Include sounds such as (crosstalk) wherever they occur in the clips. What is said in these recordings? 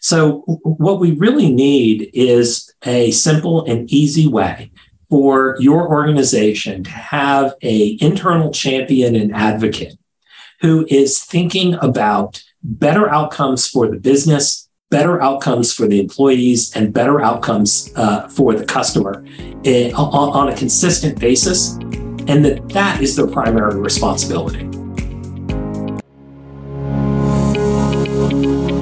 So, what we really need is a simple and easy way for your organization to have a internal champion and advocate who is thinking about better outcomes for the business, better outcomes for the employees, and better outcomes uh, for the customer uh, on, on a consistent basis, and that that is their primary responsibility.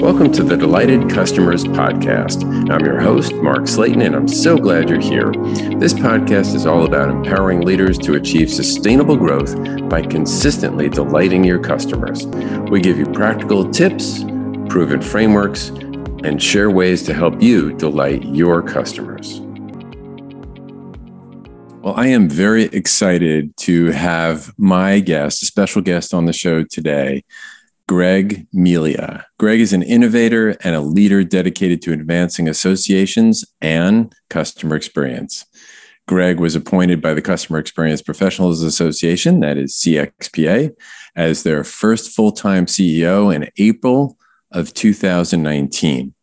Welcome to the Delighted Customers Podcast. I'm your host, Mark Slayton, and I'm so glad you're here. This podcast is all about empowering leaders to achieve sustainable growth by consistently delighting your customers. We give you practical tips, proven frameworks, and share ways to help you delight your customers. Well, I am very excited to have my guest, a special guest on the show today. Greg Melia. Greg is an innovator and a leader dedicated to advancing associations and customer experience. Greg was appointed by the Customer Experience Professionals Association, that is CXPA, as their first full time CEO in April of 2019.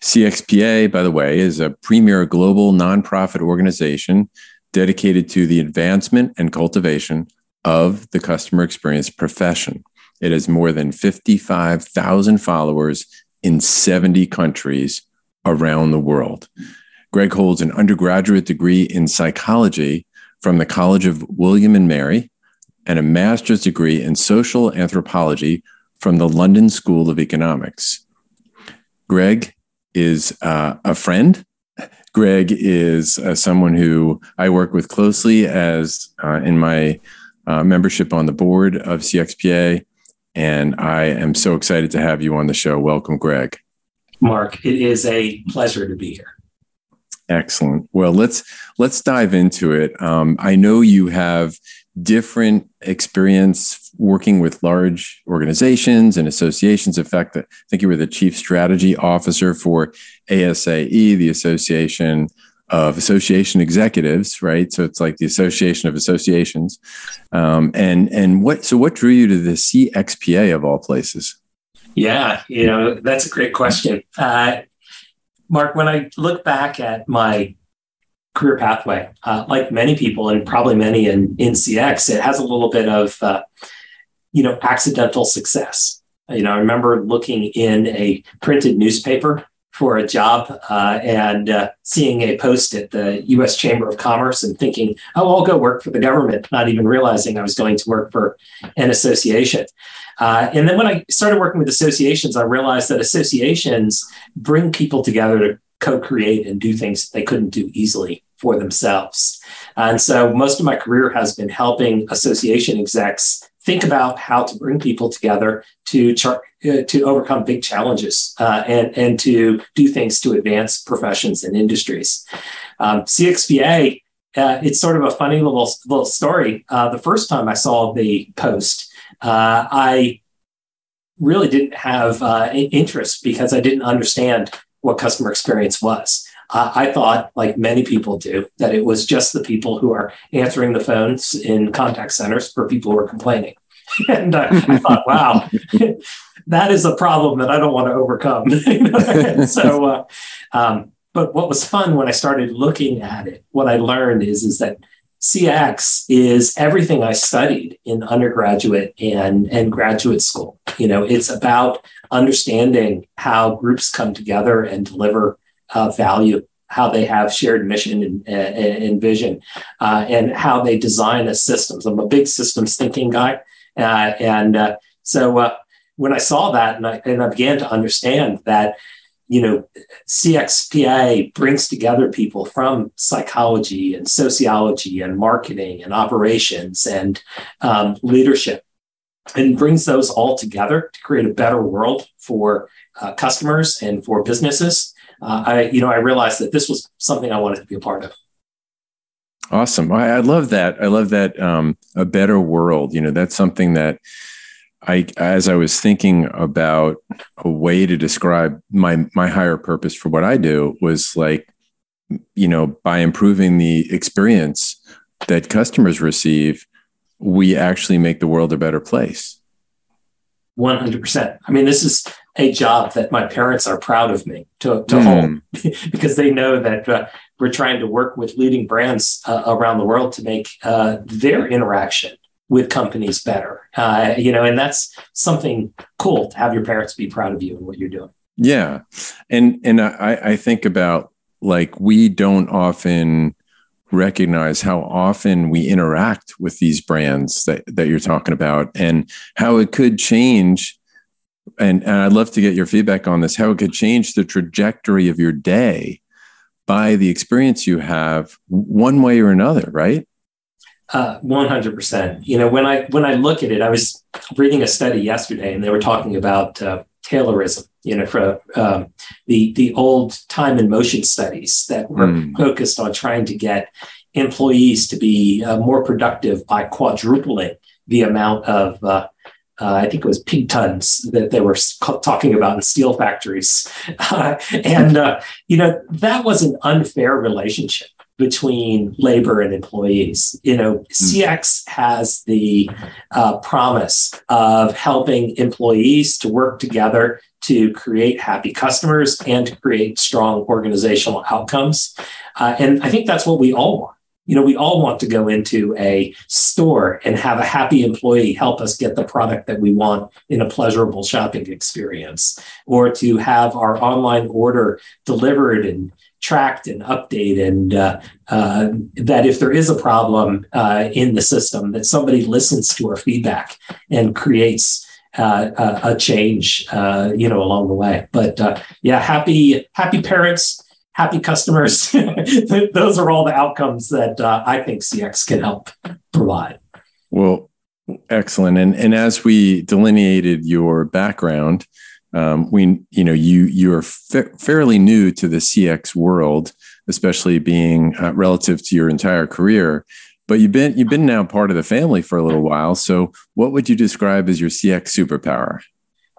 CXPA, by the way, is a premier global nonprofit organization dedicated to the advancement and cultivation of the customer experience profession. It has more than 55,000 followers in 70 countries around the world. Greg holds an undergraduate degree in psychology from the College of William and Mary and a master's degree in social anthropology from the London School of Economics. Greg is uh, a friend. Greg is uh, someone who I work with closely as uh, in my uh, membership on the board of CXPA. And I am so excited to have you on the show. Welcome, Greg. Mark, it is a pleasure to be here. Excellent. Well, let's let's dive into it. Um, I know you have different experience working with large organizations and associations. In fact, I think you were the chief strategy officer for ASAE, the Association of association executives, right? So it's like the Association of Associations. Um, and and what so what drew you to the CXPA of all places? Yeah, you know that's a great question, uh, Mark. When I look back at my career pathway, uh, like many people, and probably many in in CX, it has a little bit of uh, you know accidental success. You know, I remember looking in a printed newspaper for a job uh, and uh, seeing a post at the U.S. Chamber of Commerce and thinking, "Oh, I'll go work for the government," not even realizing I was going to work for an association. Uh, and then when I started working with associations, I realized that associations bring people together to co-create and do things they couldn't do easily for themselves. And so most of my career has been helping association execs think about how to bring people together to char- uh, to overcome big challenges uh, and and to do things to advance professions and industries. Um, CXPA, uh, it's sort of a funny little little story. Uh, the first time I saw the post, uh, I really didn't have uh, interest because I didn't understand what customer experience was. I thought, like many people do, that it was just the people who are answering the phones in contact centers for people who are complaining. (laughs) and uh, I thought, (laughs) wow, (laughs) that is a problem that I don't want to overcome. so, uh, um, but what was fun when I started looking at it, what I learned is, is that CX is everything I studied in undergraduate and, and graduate school. You know, it's about understanding how groups come together and deliver uh, value, how they have shared mission and, and, and vision, uh, and how they design a systems. I'm a big systems thinking guy. Uh, and uh, so uh, when I saw that and I, and I began to understand that, you know, CXPA brings together people from psychology and sociology and marketing and operations and um, leadership and brings those all together to create a better world for uh, customers and for businesses uh, I, you know, I realized that this was something I wanted to be a part of. Awesome. I, I love that. I love that. Um, a better world. You know, that's something that I, as I was thinking about a way to describe my my higher purpose for what I do, was like, you know, by improving the experience that customers receive, we actually make the world a better place. 100%. I mean, this is a job that my parents are proud of me to, to mm. hold (laughs) because they know that uh, we're trying to work with leading brands uh, around the world to make uh, their interaction with companies better. Uh, you know, and that's something cool to have your parents be proud of you and what you're doing. Yeah, and and I, I think about like we don't often recognize how often we interact with these brands that, that you're talking about and how it could change and, and i'd love to get your feedback on this how it could change the trajectory of your day by the experience you have one way or another right uh, 100% you know when i when i look at it i was reading a study yesterday and they were talking about uh, taylorism you know for um, the the old time and motion studies that were mm. focused on trying to get employees to be uh, more productive by quadrupling the amount of uh, uh, I think it was pig tons that they were talking about in steel factories. and, uh, you know, that was an unfair relationship between labor and employees. You know, hmm. CX has the uh, promise of helping employees to work together to create happy customers and to create strong organizational outcomes. Uh, and I think that's what we all want. You know, we all want to go into a store and have a happy employee help us get the product that we want in a pleasurable shopping experience, or to have our online order delivered and tracked and updated and uh, uh, that if there is a problem uh, in the system that somebody listens to our feedback and creates uh, a, a, change uh, you know along the way. But uh, yeah happy happy parents happy customers (laughs) those are all the outcomes that i think cx can help provide well excellent and and as we delineated your background um, we you know you you are fa- fairly new to the CX world, especially being uh, relative to your entire career. But you've been you've been now part of the family for a little while. So, what would you describe as your CX superpower?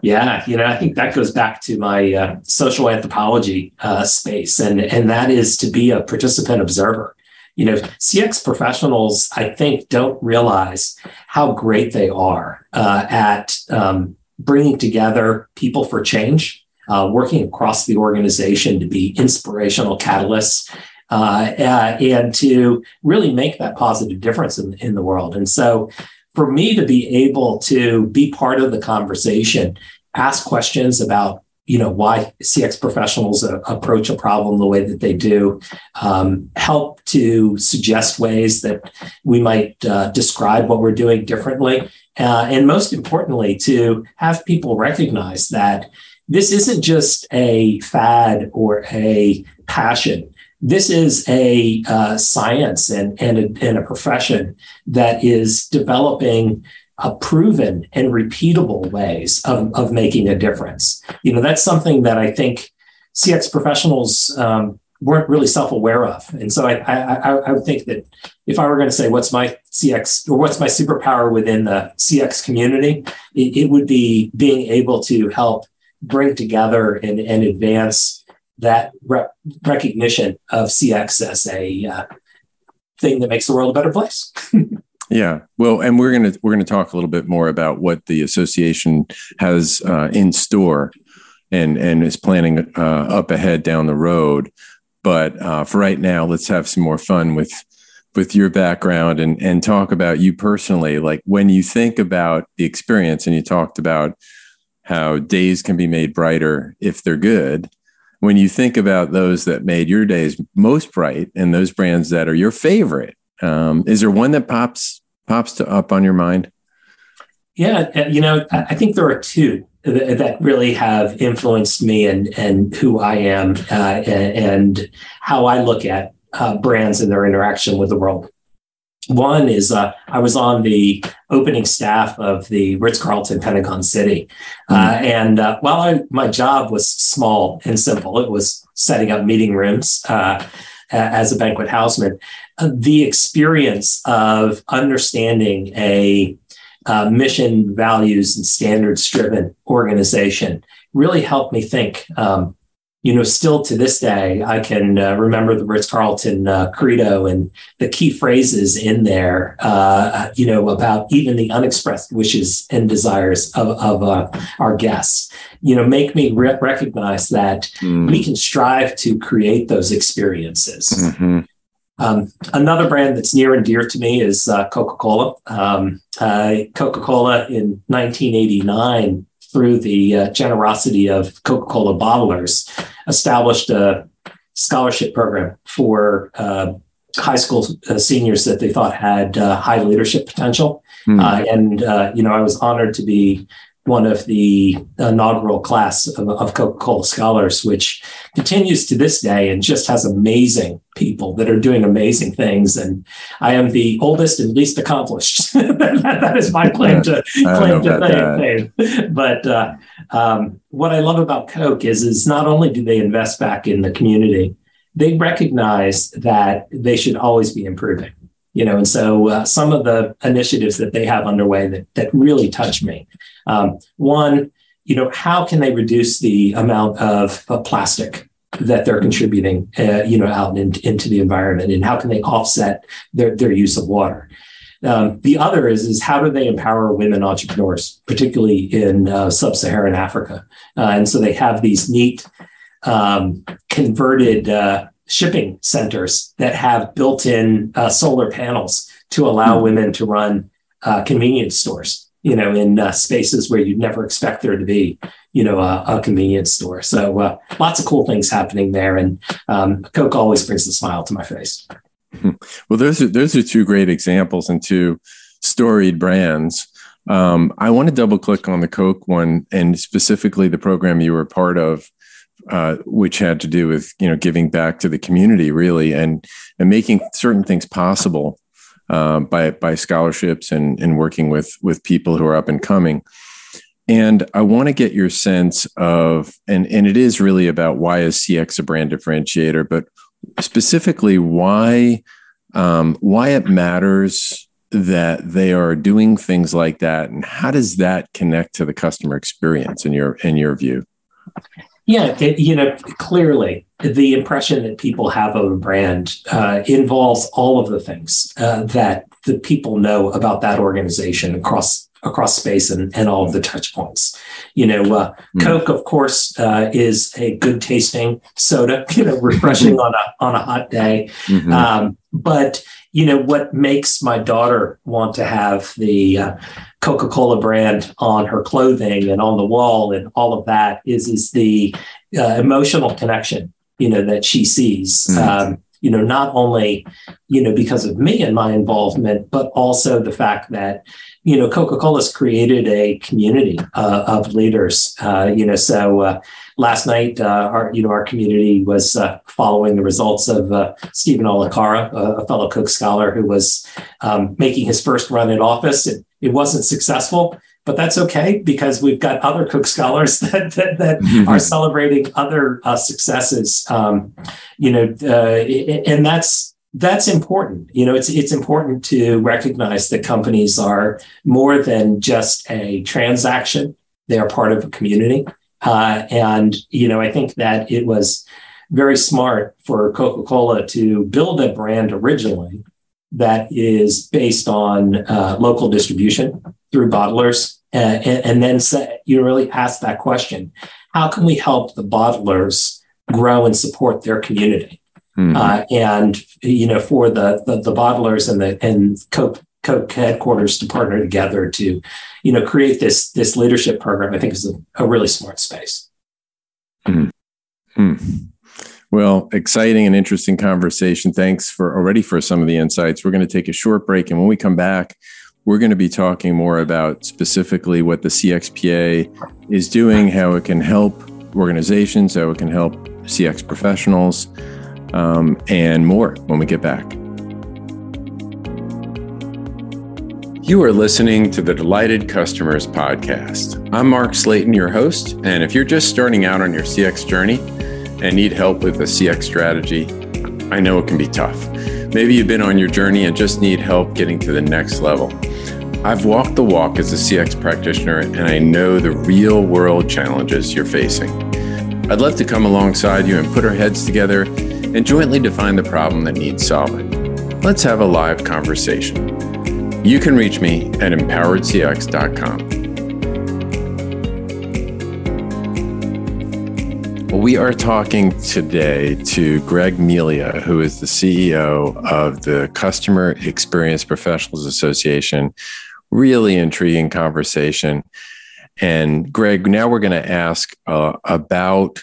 Yeah, you know, I think that goes back to my uh, social anthropology uh, space, and and that is to be a participant observer. You know, CX professionals, I think, don't realize how great they are uh, at um, bringing together people for change, uh, working across the organization to be inspirational catalysts. Uh, and to really make that positive difference in, in the world. And so, for me to be able to be part of the conversation, ask questions about you know why CX professionals uh, approach a problem the way that they do, um, help to suggest ways that we might uh, describe what we're doing differently, uh, and most importantly, to have people recognize that this isn't just a fad or a passion. This is a uh, science and, and, a, and a profession that is developing a proven and repeatable ways of, of making a difference. You know, that's something that I think CX professionals um, weren't really self-aware of. And so I, I, I would think that if I were going to say what's my CX or what's my superpower within the CX community, it, it would be being able to help bring together and, and advance that re- recognition of CX as a uh, thing that makes the world a better place. (laughs) yeah, well, and we're gonna we're gonna talk a little bit more about what the association has uh, in store and and is planning uh, up ahead down the road. But uh, for right now, let's have some more fun with with your background and and talk about you personally. Like when you think about the experience, and you talked about how days can be made brighter if they're good. When you think about those that made your days most bright and those brands that are your favorite, um, is there one that pops pops to up on your mind? Yeah, uh, you know, I think there are two that really have influenced me and and who I am uh, and how I look at uh, brands and their interaction with the world. One is uh, I was on the opening staff of the Ritz Carlton Pentagon City, mm-hmm. and uh, while I, my job was small and simple, it was setting up meeting rooms uh, as a banquet houseman. the experience of understanding a uh, mission, values, and standards driven organization really helped me think um, you know, still to this day, I can uh, remember the Ritz Carlton uh, credo and the key phrases in there, uh, you know, about even the unexpressed wishes and desires of, of uh, our guests, you know, make me re- recognize that mm. we can strive to create those experiences. Mm-hmm. Um, another brand that's near and dear to me is uh, Coca Cola. Um, uh, Coca Cola in 1989 through the uh, generosity of Coca Cola bottlers, established a scholarship program for uh, high school uh, seniors that they thought had uh, high leadership potential. Mm. and, uh, you know, I was honored to be one of the inaugural class of, of Coca-Cola scholars, which continues to this day and just has amazing people that are doing amazing things. And I am the oldest and least accomplished. (laughs) that, that is my claim to claim to fame. But uh, um, what I love about Coke is is not only do they invest back in the community, they recognize that they should always be improving you know and so uh, some of the initiatives that they have underway that, that really touch me. Um, one you know how can they reduce the amount of uh, plastic that they're contributing uh, you know out in, into the environment and how can they offset their, their use of water? Um, the other is is how do they empower women entrepreneurs particularly in uh, sub-saharan africa? Uh, and so they have these neat um, converted uh, shipping centers that have built-in uh, solar panels to allow mm. women to run uh, convenience stores you know in uh, spaces where you'd never expect there to be you know a, a convenience store. So uh, lots of cool things happening there and um, coke always brings a smile to my face. Well those are those are two great examples and two storied brands. Um, i want to double click on the coke one and specifically the program you were part of uh, which had to do with you know giving back to the community really and and making certain things possible uh, by by scholarships and and working with with people who are up and coming. And I want to get your sense of and and it is really about why is CX a brand differentiator but specifically why um, why it matters that they are doing things like that and how does that connect to the customer experience in your in your view yeah, you know, clearly the impression that people have of a brand uh, involves all of the things uh, that the people know about that organization across across space and, and all of the touch points. You know, uh, mm. Coke, of course, uh, is a good tasting soda, (laughs) you know, refreshing on a on a hot day. Mm-hmm. Um, but you know what makes my daughter want to have the uh, coca-cola brand on her clothing and on the wall and all of that is is the uh, emotional connection you know that she sees mm-hmm. um, you know not only you know because of me and my involvement but also the fact that you know coca-cola's created a community uh, of leaders uh, you know so uh, last night, uh, our you know our community was uh, following the results of uh, Stephen Olakara, a, a, fellow Coke scholar who was um, making his first run in office. It, it wasn't successful, but that's okay because we've got other Coke scholars (laughs) that that, that mm-hmm. are celebrating other uh, successes. Um, you know, uh, and that's that's important. You know, it's it's important to recognize that companies are more than just a transaction; they are part of a community. Uh, and, you know, I think that it was very smart for Coca Cola to build a brand originally that is based on uh, local distribution through bottlers. Uh, and, and, then you really ask that question how can we help the bottlers grow and support their community? Mm-hmm. Uh, and you know, for the, the, the bottlers and the and Coke Coke headquarters to partner together to, you know, create this this leadership program. I think is a, a really smart space. Mm. Mm. Well, exciting and interesting conversation. Thanks for already for some of the insights. We're going to take a short break, and when we come back, we're going to be talking more about specifically what the CXPA is doing, how it can help organizations, how it can help CX professionals, um, and more when we get back. You are listening to the Delighted Customers Podcast. I'm Mark Slayton, your host. And if you're just starting out on your CX journey and need help with a CX strategy, I know it can be tough. Maybe you've been on your journey and just need help getting to the next level. I've walked the walk as a CX practitioner, and I know the real world challenges you're facing. I'd love to come alongside you and put our heads together and jointly define the problem that needs solving. Let's have a live conversation. You can reach me at empoweredcx.com. Well, we are talking today to Greg Melia, who is the CEO of the Customer Experience Professionals Association. Really intriguing conversation. And Greg, now we're going to ask uh, about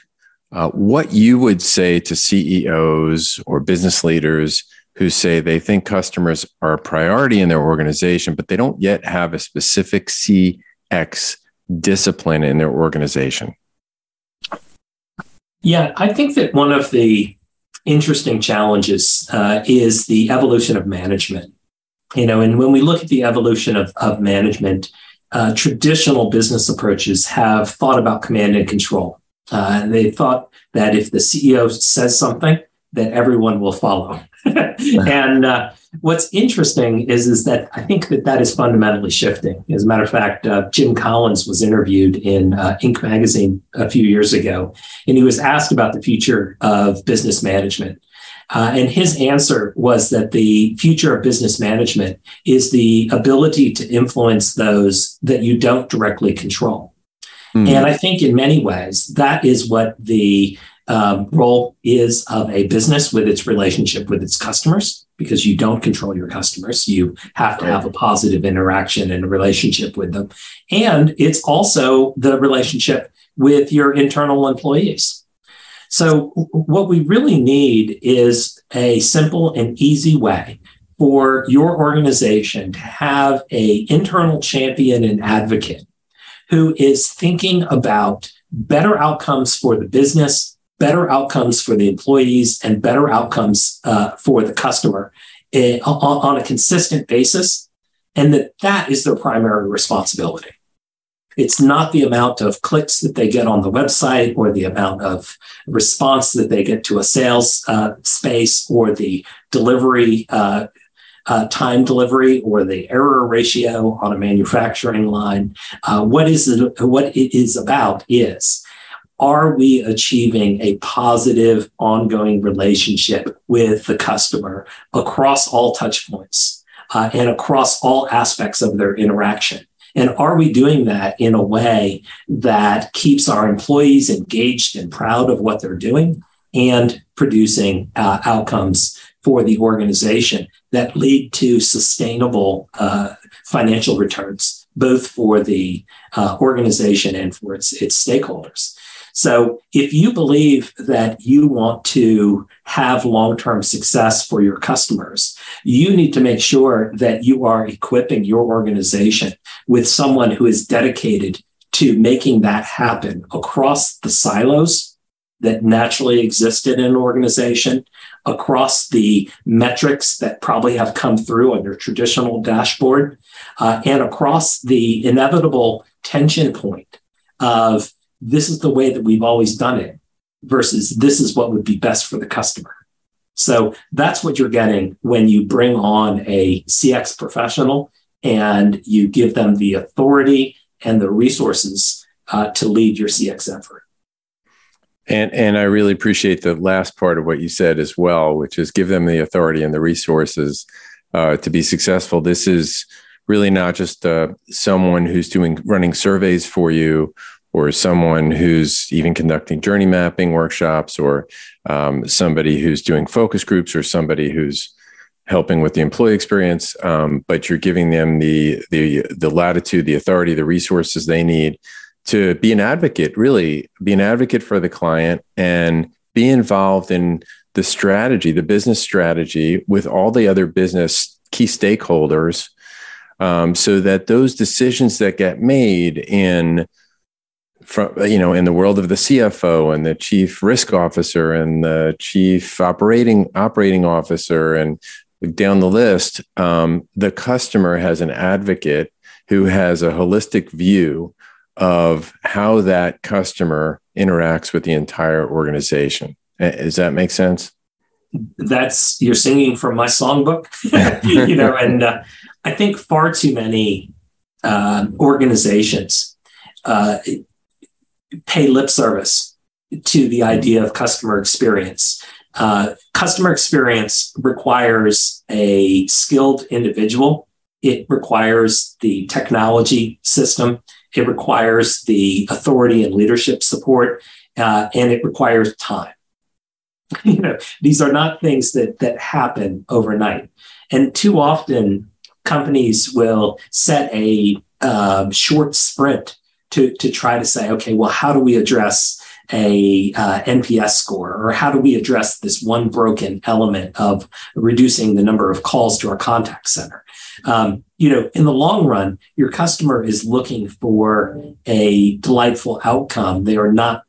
uh, what you would say to CEOs or business leaders who say they think customers are a priority in their organization, but they don't yet have a specific CX discipline in their organization. Yeah, I think that one of the interesting challenges uh, is the evolution of management. You know, and when we look at the evolution of, of management, uh, traditional business approaches have thought about command and control. Uh, they thought that if the CEO says something, that everyone will follow. (laughs) and uh, what's interesting is, is that I think that that is fundamentally shifting. As a matter of fact, uh, Jim Collins was interviewed in uh, Inc. magazine a few years ago, and he was asked about the future of business management. Uh, and his answer was that the future of business management is the ability to influence those that you don't directly control. Mm. And I think in many ways, that is what the um, role is of a business with its relationship with its customers because you don't control your customers. You have to have a positive interaction and a relationship with them. And it's also the relationship with your internal employees. So, what we really need is a simple and easy way for your organization to have a internal champion and advocate who is thinking about better outcomes for the business better outcomes for the employees and better outcomes uh, for the customer uh, on, on a consistent basis, and that that is their primary responsibility. It's not the amount of clicks that they get on the website or the amount of response that they get to a sales uh, space or the delivery uh, uh, time delivery or the error ratio on a manufacturing line. Uh, what is it, what it is about is are we achieving a positive ongoing relationship with the customer across all touch points uh, and across all aspects of their interaction? And are we doing that in a way that keeps our employees engaged and proud of what they're doing and producing uh, outcomes for the organization that lead to sustainable uh, financial returns, both for the uh, organization and for its, its stakeholders? So if you believe that you want to have long term success for your customers, you need to make sure that you are equipping your organization with someone who is dedicated to making that happen across the silos that naturally exist in an organization, across the metrics that probably have come through on your traditional dashboard, uh, and across the inevitable tension point of this is the way that we've always done it versus this is what would be best for the customer. So that's what you're getting when you bring on a CX professional and you give them the authority and the resources uh, to lead your CX effort. And and I really appreciate the last part of what you said as well, which is give them the authority and the resources uh, to be successful. This is really not just uh, someone who's doing running surveys for you or someone who's even conducting journey mapping workshops, or um, somebody who's doing focus groups, or somebody who's helping with the employee experience. Um, but you're giving them the the the latitude, the authority, the resources they need to be an advocate. Really, be an advocate for the client and be involved in the strategy, the business strategy, with all the other business key stakeholders, um, so that those decisions that get made in from you know in the world of the CFO and the chief risk officer and the chief operating operating officer and down the list, um, the customer has an advocate who has a holistic view of how that customer interacts with the entire organization. Does that make sense? That's you're singing from my songbook, (laughs) you know, (laughs) and uh, I think far too many uh, organizations uh, pay lip service to the idea of customer experience. Uh, customer experience requires a skilled individual. It requires the technology system. It requires the authority and leadership support, uh, and it requires time. (laughs) you know, these are not things that that happen overnight. And too often, companies will set a um, short sprint to to try to say, okay, well, how do we address a uh, NPS score, or how do we address this one broken element of reducing the number of calls to our contact center? Um, you know, in the long run, your customer is looking for a delightful outcome. They are not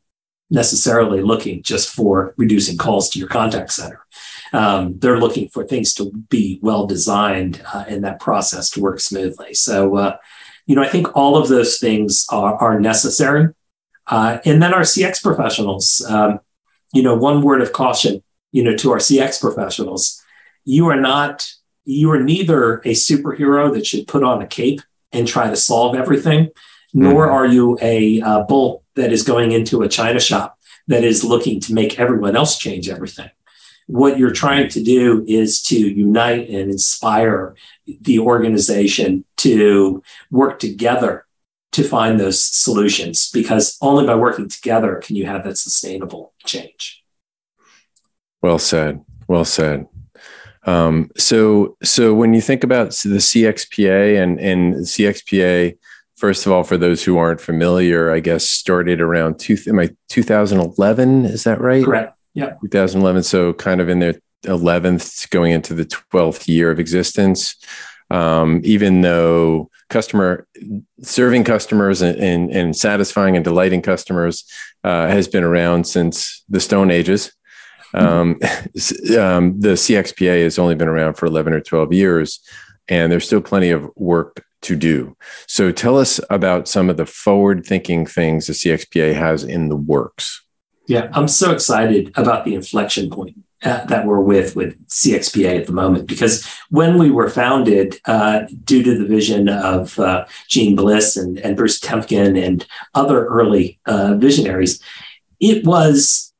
necessarily looking just for reducing calls to your contact center. Um, they're looking for things to be well designed uh, in that process to work smoothly. So, uh, you know, I think all of those things are, are necessary. Uh, and then our CX professionals, um, you know, one word of caution, you know, to our CX professionals, you are not, you are neither a superhero that should put on a cape and try to solve everything, nor mm-hmm. are you a uh, bull that is going into a china shop that is looking to make everyone else change everything. What you're trying to do is to unite and inspire the organization to work together to find those solutions because only by working together can you have that sustainable change. Well said. Well said. Um, so, so when you think about the CXPA and and CXPA first of all, for those who aren't familiar, I guess started around two, am I 2011? Is that right? Correct. Yeah. 2011. So kind of in their 11th, going into the 12th year of existence. Um, even though customer serving customers and, and, and satisfying and delighting customers uh, has been around since the Stone Ages. Um, (laughs) um, the CXPA has only been around for 11 or 12 years, and there's still plenty of work to do. So tell us about some of the forward thinking things the CXPA has in the works. Yeah, I'm so excited about the inflection point uh, that we're with with CXPA at the moment because when we were founded, uh, due to the vision of uh, Jeanne Bliss and, and Bruce Temkin and other early uh, visionaries, it was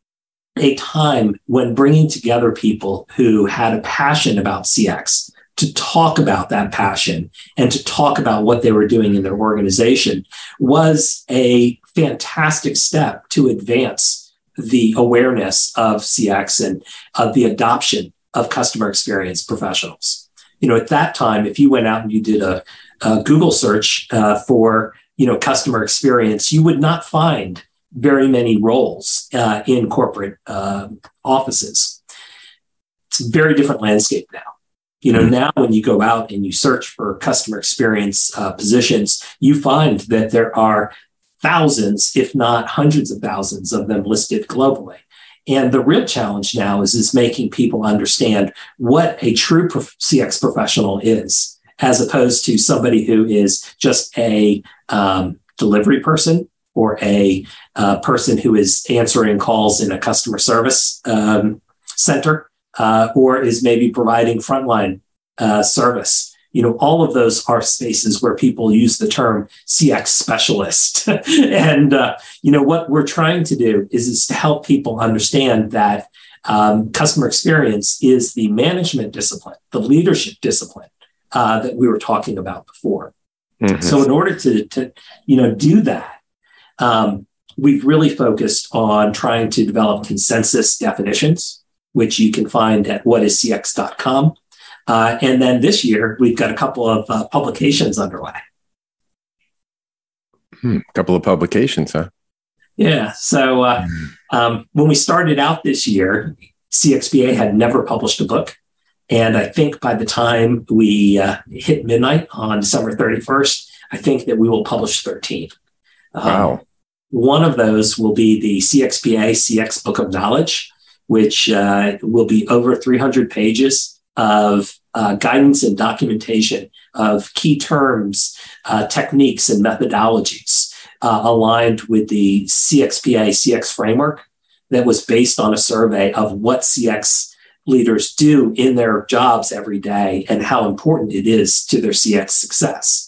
a time when bringing together people who had a passion about CX to talk about that passion and to talk about what they were doing in their organization was a fantastic step to advance the awareness of CX and of the adoption of customer experience professionals. You know, at that time, if you went out and you did a, a Google search uh, for you know customer experience, you would not find very many roles uh, in corporate uh, offices. It's a very different landscape now. You know, mm-hmm. now when you go out and you search for customer experience uh, positions, you find that there are thousands, if not hundreds of thousands of them listed globally. And the real challenge now is, is making people understand what a true prof- CX professional is, as opposed to somebody who is just a um, delivery person or a uh, person who is answering calls in a customer service um, center uh, or is maybe providing frontline uh, service. You know, all of those are spaces where people use the term CX specialist. (laughs) and, uh, you know, what we're trying to do is, is to help people understand that um, customer experience is the management discipline, the leadership discipline uh, that we were talking about before. Mm-hmm. So, in order to, to, you know, do that, um, we've really focused on trying to develop consensus definitions which you can find at whatiscx.com. Uh, and then this year, we've got a couple of uh, publications underway. A hmm, couple of publications, huh? Yeah. So uh, um, when we started out this year, CXPA had never published a book. And I think by the time we uh, hit midnight on December 31st, I think that we will publish 13. Um, wow. One of those will be the CXPA CX Book of Knowledge, which uh, will be over 300 pages of uh, guidance and documentation of key terms, uh, techniques, and methodologies uh, aligned with the CXPA CX framework that was based on a survey of what CX leaders do in their jobs every day and how important it is to their CX success.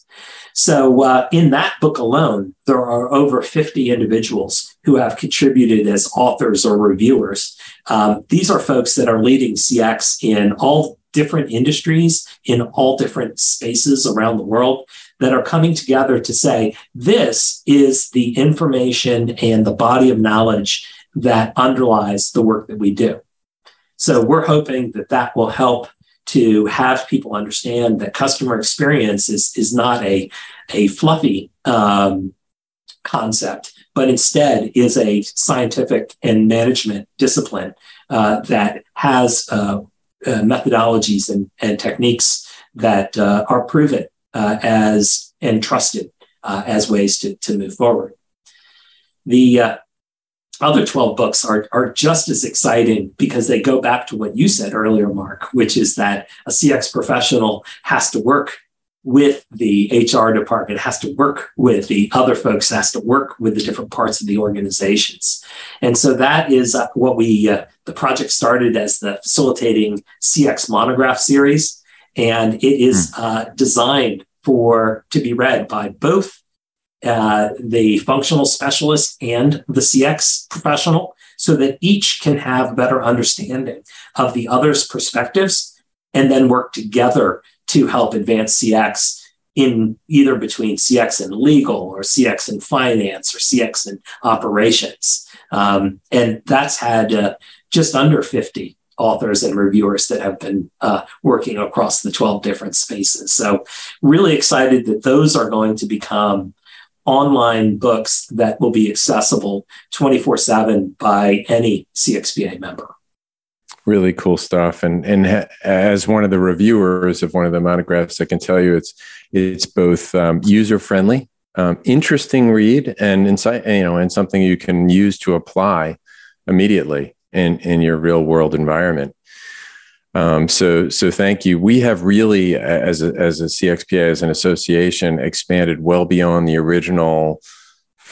So, uh, in that book alone, there are over 50 individuals who have contributed as authors or reviewers. Um, these are folks that are leading CX in all different industries, in all different spaces around the world that are coming together to say, this is the information and the body of knowledge that underlies the work that we do. So we're hoping that that will help to have people understand that customer experience is, is not a, a fluffy um, concept, but instead is a scientific and management discipline uh, that has uh, uh, methodologies and, and techniques that uh, are proven uh, as and trusted uh, as ways to, to move forward. The other 12 books are, are just as exciting because they go back to what you said earlier, Mark, which is that a CX professional has to work with the HR department, has to work with the other folks, has to work with the different parts of the organizations. And so that is uh, what we, uh, the project started as the facilitating CX monograph series. And it is hmm. uh, designed for to be read by both uh, the functional specialist and the CX professional so that each can have a better understanding of the other's perspectives and then work together to help advance CX in either between CX and legal or CX and finance or CX and operations. Um, and that's had uh, just under 50 authors and reviewers that have been uh, working across the 12 different spaces. So, really excited that those are going to become online books that will be accessible 24 7 by any CXPA member. Really cool stuff, and and as one of the reviewers of one of the monographs, I can tell you it's it's both um, user friendly, um, interesting read, and insight, you know, and something you can use to apply immediately in in your real world environment. Um, so, so thank you. We have really, as a, as a CXPA, as an association, expanded well beyond the original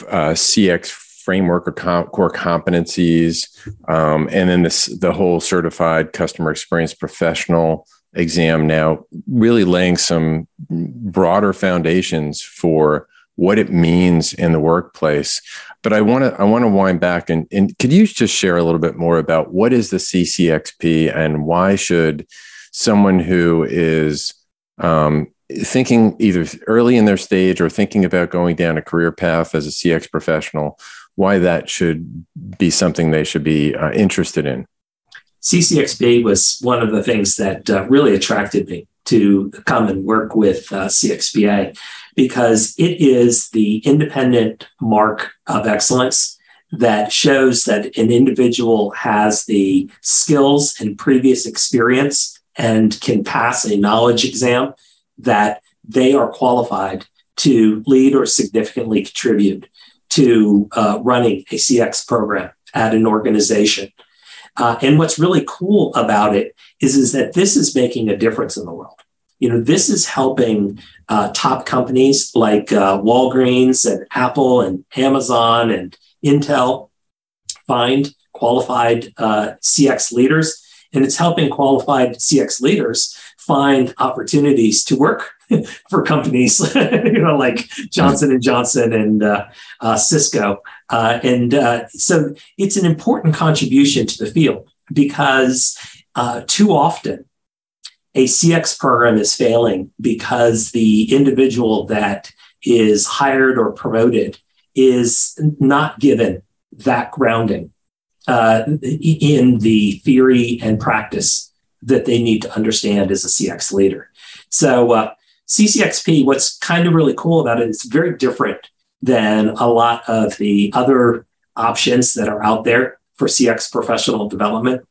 uh, CX framework or core competencies, um, and then this the whole certified customer experience professional exam. Now, really laying some broader foundations for what it means in the workplace. But I want to I want to wind back and, and could you just share a little bit more about what is the CCXP and why should someone who is um, thinking either early in their stage or thinking about going down a career path as a CX professional, why that should be something they should be uh, interested in? CCXP was one of the things that uh, really attracted me to come and work with uh, CXPA because it is the independent mark of excellence that shows that an individual has the skills and previous experience and can pass a knowledge exam that they are qualified to lead or significantly contribute to uh, running a CX program at an organization. Uh, and what's really cool about it is, is that this is making a difference in the world you know, this is helping uh, top companies like uh, Walgreens and Apple and Amazon and Intel find qualified uh, CX leaders, and it's helping qualified CX leaders find opportunities to work (laughs) for companies, (laughs) you know, like Johnson and Johnson and uh, uh, Cisco, uh, and so it's an important contribution to the field because too often a CX program is failing because the individual that is hired or promoted is not given that grounding uh, in the theory and practice that they need to understand as a CX leader. So, uh, CCXP, what's kind of really cool about it, it's very different than a lot of the other options that are out there for CX professional development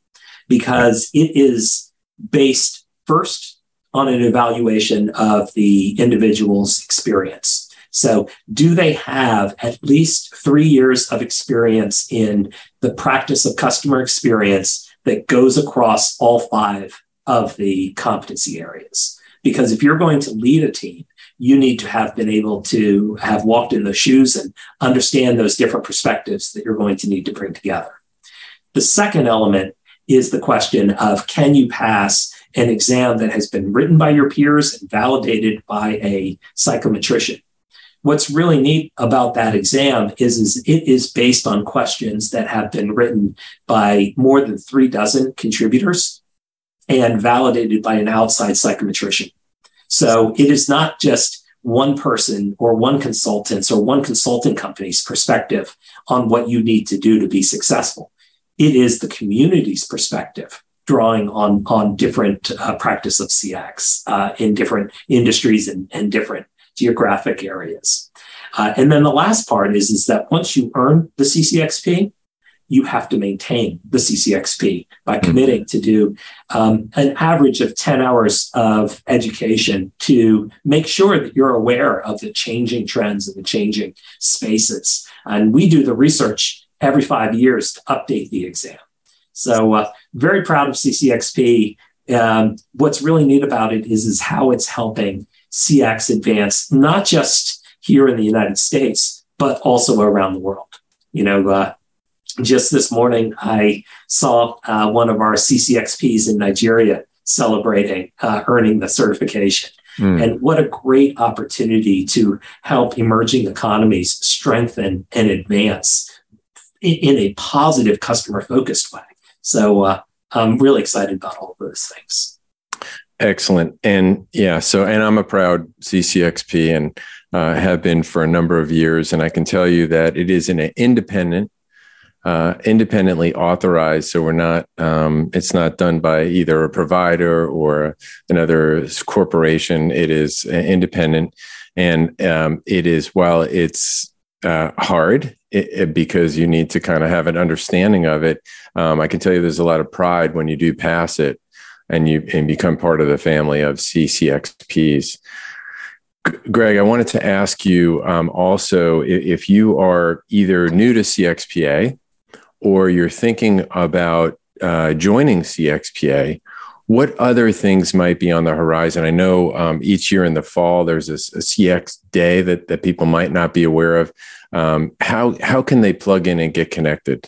because it is based first on an evaluation of the individual's experience. So, do they have at least three years of experience in the practice of customer experience that goes across all five of the competency areas? Because if you're going to lead a team, you need to have been able to have walked in those shoes and understand those different perspectives that you're going to need to bring together. The second element is the question of can you pass an exam that has been written by your peers and validated by a psychometrician. what's really neat about that exam is, is it is based on questions that have been written by more than three dozen contributors and validated by an outside psychometrician. So it is not just one person or one consultant's or one consulting company's perspective on what you need to do to be successful. It is the community's perspective drawing on, on different uh, practice of CX uh, in different industries and, and different geographic areas. Uh, and then the last part is, is that once you earn the CCXP, you have to maintain the CCXP by hmm. committing to do um, an average of 10 hours of education to make sure that you're aware of the changing trends and the changing spaces. And we do the research every five years to update the exam. So, uh, very proud of CCXP. Um, what's really neat about it is, is how it's helping CX advance, not just here in the United States, but also around the world. You know, uh, just this morning, I saw uh, one of our CCXPs in Nigeria celebrating uh, earning the certification. Mm. And what a great opportunity to help emerging economies strengthen and advance in, in a positive customer focused way. So uh, I'm really excited about all those things. Excellent. And yeah, so, and I'm a proud CCXP and uh, have been for a number of years. And I can tell you that it is an independent uh, independently authorized. So we're not, um, it's not done by either a provider or another corporation. It is independent. And um, it is, while it's uh, hard it, it, because you need to kind of have an understanding of it, um, I can tell you there's a lot of pride when you do pass it and you and become part of the family of CCXPs. Greg, I wanted to ask you um, also if you are either new to CXPA or you're thinking about uh, joining CXPA, what other things might be on the horizon? I know um, each year in the fall there's a, CX day that, that people might not be aware of. Um, how how can they plug in and get connected?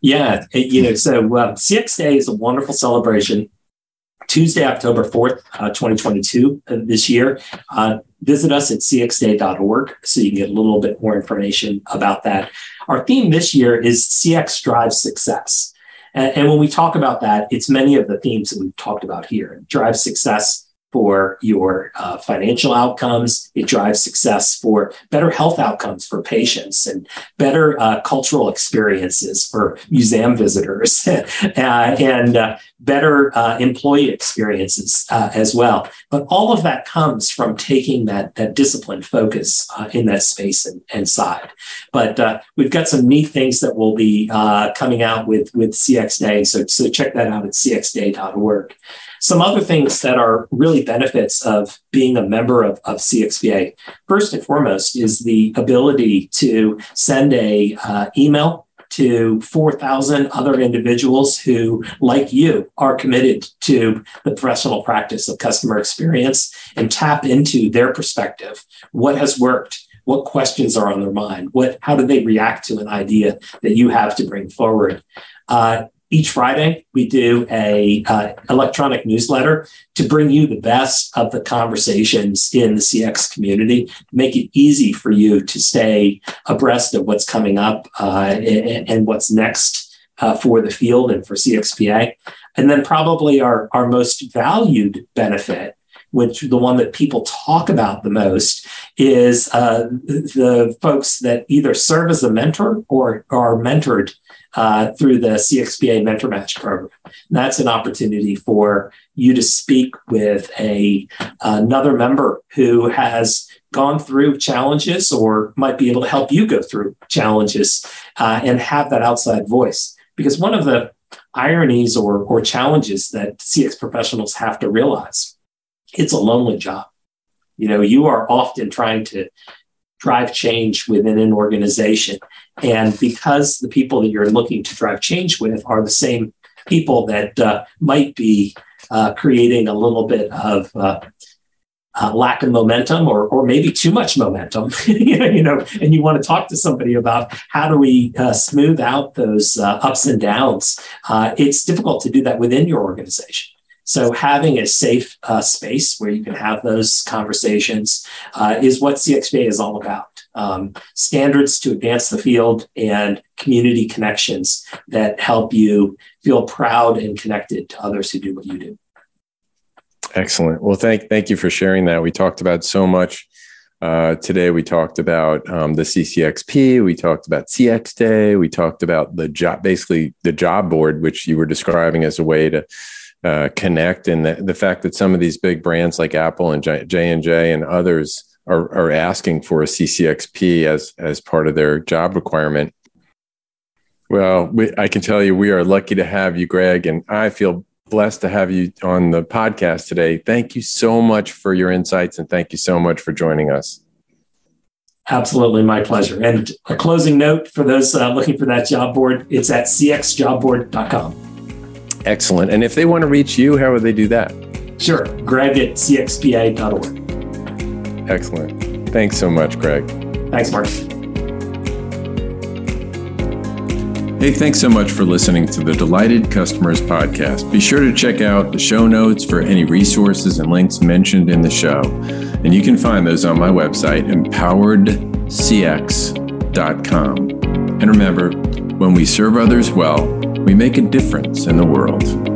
Yeah, you know, so uh, CX Day is a wonderful celebration. Tuesday, October 4th, uh, 2022, uh, this year. Uh, visit us at cxday.org so you can get a little bit more information about that. Our theme this year is CX drives success. And, and when we talk about that, it's many of the themes that we've talked about here. Drive success for your uh, financial outcomes. It drives success for better health outcomes for patients and better uh, cultural experiences for museum visitors (laughs) uh, and uh, better uh, employee experiences uh, as well. But all of that comes from taking that, that disciplined focus in that space and, and side. But we've got some neat things that will be coming out with, with CX Day. So, so check that out at cxday.org. Some other things that are really benefits of being a member of, of CXPA, first and foremost, is the ability to send a uh, email to 4,000 other individuals who, like you, are committed to the professional practice of customer experience and tap into their perspective. What has worked? What questions are on their mind? What, how do they react to an idea that you have to bring forward? Uh, each Friday, we do a uh, electronic newsletter to bring you the best of the conversations in the CX community, make it easy for you to stay abreast of what's coming up uh, and, and, what's next uh, for the field and for CXPA. And then probably our, our most valued benefit which the one that people talk about the most is uh, the folks that either serve as a mentor or are mentored uh, through the CXPA Mentor Match program. And that's an opportunity for you to speak with a another member who has gone through challenges or might be able to help you go through challenges uh, and have that outside voice. Because one of the ironies or, or challenges that CX professionals have to realize, it's a lonely job. You know, you are often trying to drive change within an organization. And because the people that you're looking to drive change with are the same people that uh, might be uh, creating a little bit of uh, uh lack of momentum or, or maybe too much momentum, (laughs) you know, and you want to talk to somebody about how do we uh, smooth out those uh, ups and downs. it's difficult to do that within your organization. So having a safe uh, space where you can have those conversations uh, is what CXPA is all about. Um, standards to advance the field and community connections that help you feel proud and connected to others who do what you do. Excellent. Well, thank thank you for sharing that. We talked about so much uh, today. We talked about um, the CCXP. We talked about CX Day. We talked about the job, basically the job board, which you were describing as a way to uh, connect, and the, the, fact that some of these big brands like Apple and J and J and others are, are asking for a CCXP as as part of their job requirement. Well, we, I can tell you we are lucky to have you, Greg, and I feel blessed to have you on the podcast today. Thank you so much for your insights and thank you so much for joining us. Absolutely, my pleasure. And a closing note for those uh, looking for that job board, it's at cxjobboard.com. Excellent. And if they want to reach you, how would they do that? Sure. Greg at cxpa.org. Excellent. Thanks so much, Greg. Thanks, Mark. Hey, thanks so much for listening to the Delighted Customers podcast. Be sure to check out the show notes for any resources and links mentioned in the show. And you can find those on my website, empoweredcx.com. And remember, when we serve others well, we make a difference in the world.